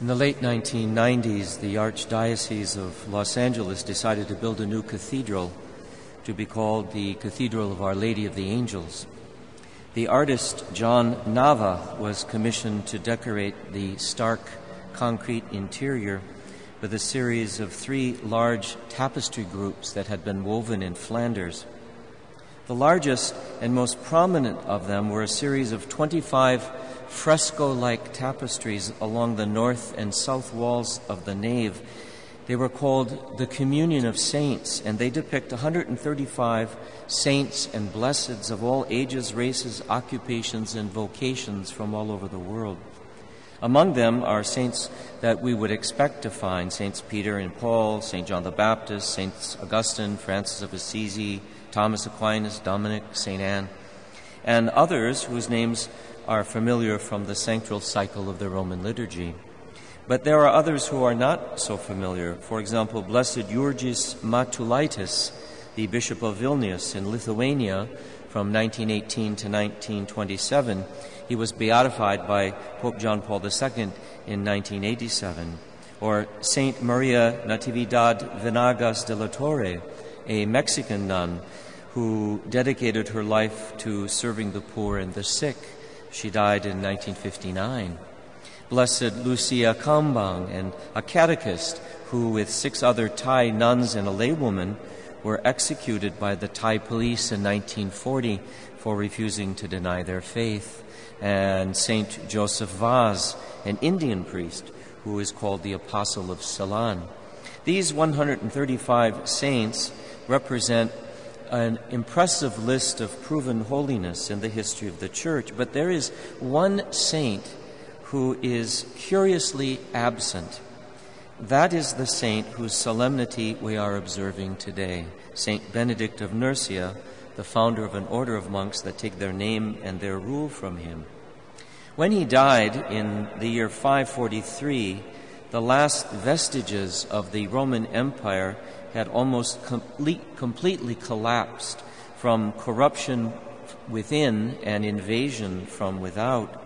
In the late 1990s, the Archdiocese of Los Angeles decided to build a new cathedral to be called the Cathedral of Our Lady of the Angels. The artist John Nava was commissioned to decorate the stark concrete interior with a series of three large tapestry groups that had been woven in Flanders. The largest and most prominent of them were a series of 25 fresco like tapestries along the north and south walls of the nave. They were called the Communion of Saints, and they depict 135 saints and blesseds of all ages, races, occupations, and vocations from all over the world. Among them are saints that we would expect to find Saints Peter and Paul, St. John the Baptist, Saints Augustine, Francis of Assisi, Thomas Aquinas, Dominic, St. Anne, and others whose names are familiar from the sanctoral cycle of the Roman liturgy. But there are others who are not so familiar. For example, Blessed Jurgis Matulaitis, the Bishop of Vilnius in Lithuania from 1918 to 1927. He was beatified by Pope John Paul II in 1987. Or Saint Maria Natividad Venegas de la Torre, a Mexican nun who dedicated her life to serving the poor and the sick she died in 1959. Blessed Lucia Khambang, and a catechist who, with six other Thai nuns and a laywoman, were executed by the Thai police in 1940 for refusing to deny their faith. And Saint Joseph Vaz, an Indian priest who is called the Apostle of Ceylon. These 135 saints represent an impressive list of proven holiness in the history of the church, but there is one saint who is curiously absent. That is the saint whose solemnity we are observing today, Saint Benedict of Nursia, the founder of an order of monks that take their name and their rule from him. When he died in the year 543, the last vestiges of the Roman Empire had almost complete, completely collapsed from corruption within and invasion from without.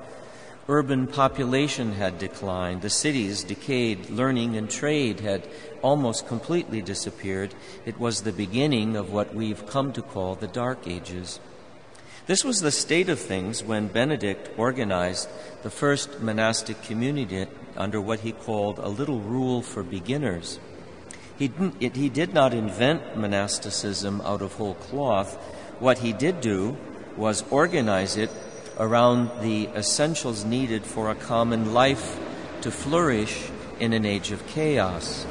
Urban population had declined, the cities decayed, learning and trade had almost completely disappeared. It was the beginning of what we've come to call the Dark Ages. This was the state of things when Benedict organized the first monastic community under what he called a little rule for beginners. He, he did not invent monasticism out of whole cloth. What he did do was organize it around the essentials needed for a common life to flourish in an age of chaos.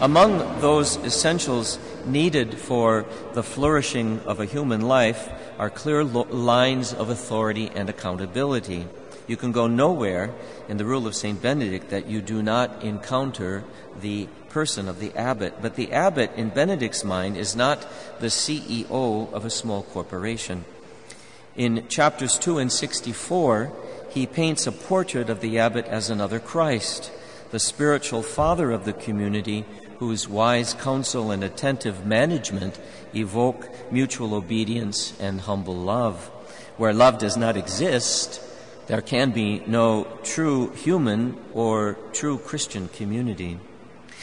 Among those essentials needed for the flourishing of a human life are clear lo- lines of authority and accountability. You can go nowhere in the rule of St. Benedict that you do not encounter the person of the abbot. But the abbot, in Benedict's mind, is not the CEO of a small corporation. In chapters 2 and 64, he paints a portrait of the abbot as another Christ, the spiritual father of the community whose wise counsel and attentive management evoke mutual obedience and humble love. Where love does not exist, there can be no true human or true Christian community.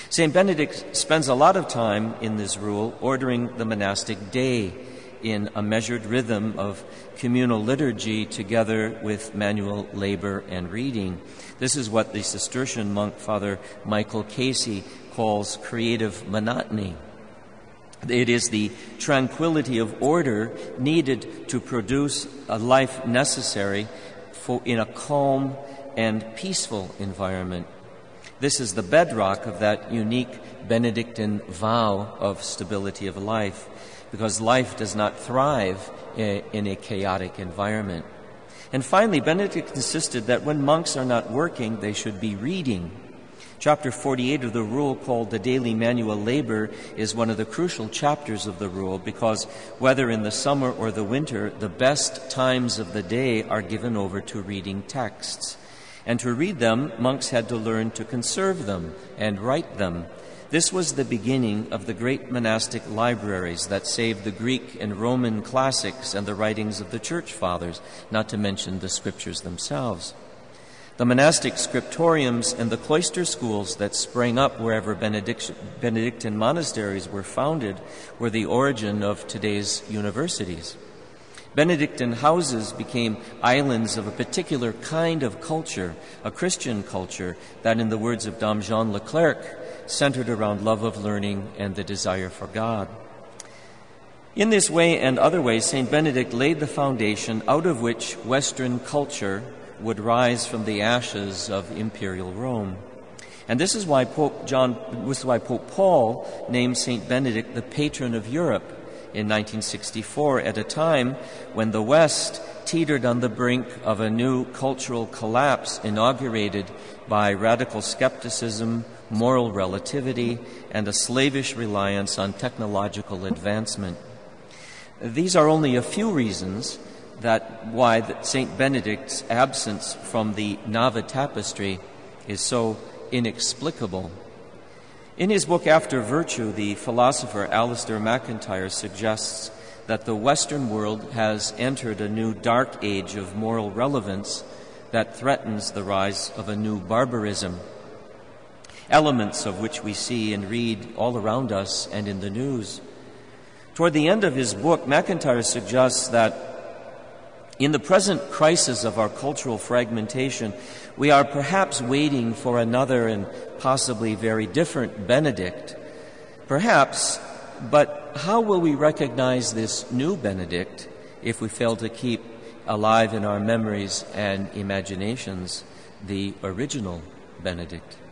St. Benedict spends a lot of time in this rule ordering the monastic day in a measured rhythm of communal liturgy together with manual labor and reading. This is what the Cistercian monk Father Michael Casey calls creative monotony. It is the tranquility of order needed to produce a life necessary for in a calm and peaceful environment. This is the bedrock of that unique Benedictine vow of stability of life, because life does not thrive in a chaotic environment. And finally, Benedict insisted that when monks are not working, they should be reading. Chapter 48 of the rule, called the Daily Manual Labor, is one of the crucial chapters of the rule because whether in the summer or the winter, the best times of the day are given over to reading texts. And to read them, monks had to learn to conserve them and write them. This was the beginning of the great monastic libraries that saved the Greek and Roman classics and the writings of the church fathers, not to mention the scriptures themselves. The monastic scriptoriums and the cloister schools that sprang up wherever Benedictine monasteries were founded were the origin of today's universities. Benedictine houses became islands of a particular kind of culture, a Christian culture that, in the words of Dom Jean Leclercq, centered around love of learning and the desire for God. In this way and other ways, St. Benedict laid the foundation out of which Western culture would rise from the ashes of imperial Rome. And this is why Pope John, this is why Pope Paul named Saint Benedict the patron of Europe in 1964 at a time when the West teetered on the brink of a new cultural collapse inaugurated by radical skepticism, moral relativity, and a slavish reliance on technological advancement. These are only a few reasons that why Saint Benedict's absence from the Nava tapestry is so inexplicable. In his book After Virtue, the philosopher Alasdair MacIntyre suggests that the Western world has entered a new dark age of moral relevance that threatens the rise of a new barbarism, elements of which we see and read all around us and in the news. Toward the end of his book, MacIntyre suggests that in the present crisis of our cultural fragmentation, we are perhaps waiting for another and possibly very different Benedict. Perhaps, but how will we recognize this new Benedict if we fail to keep alive in our memories and imaginations the original Benedict?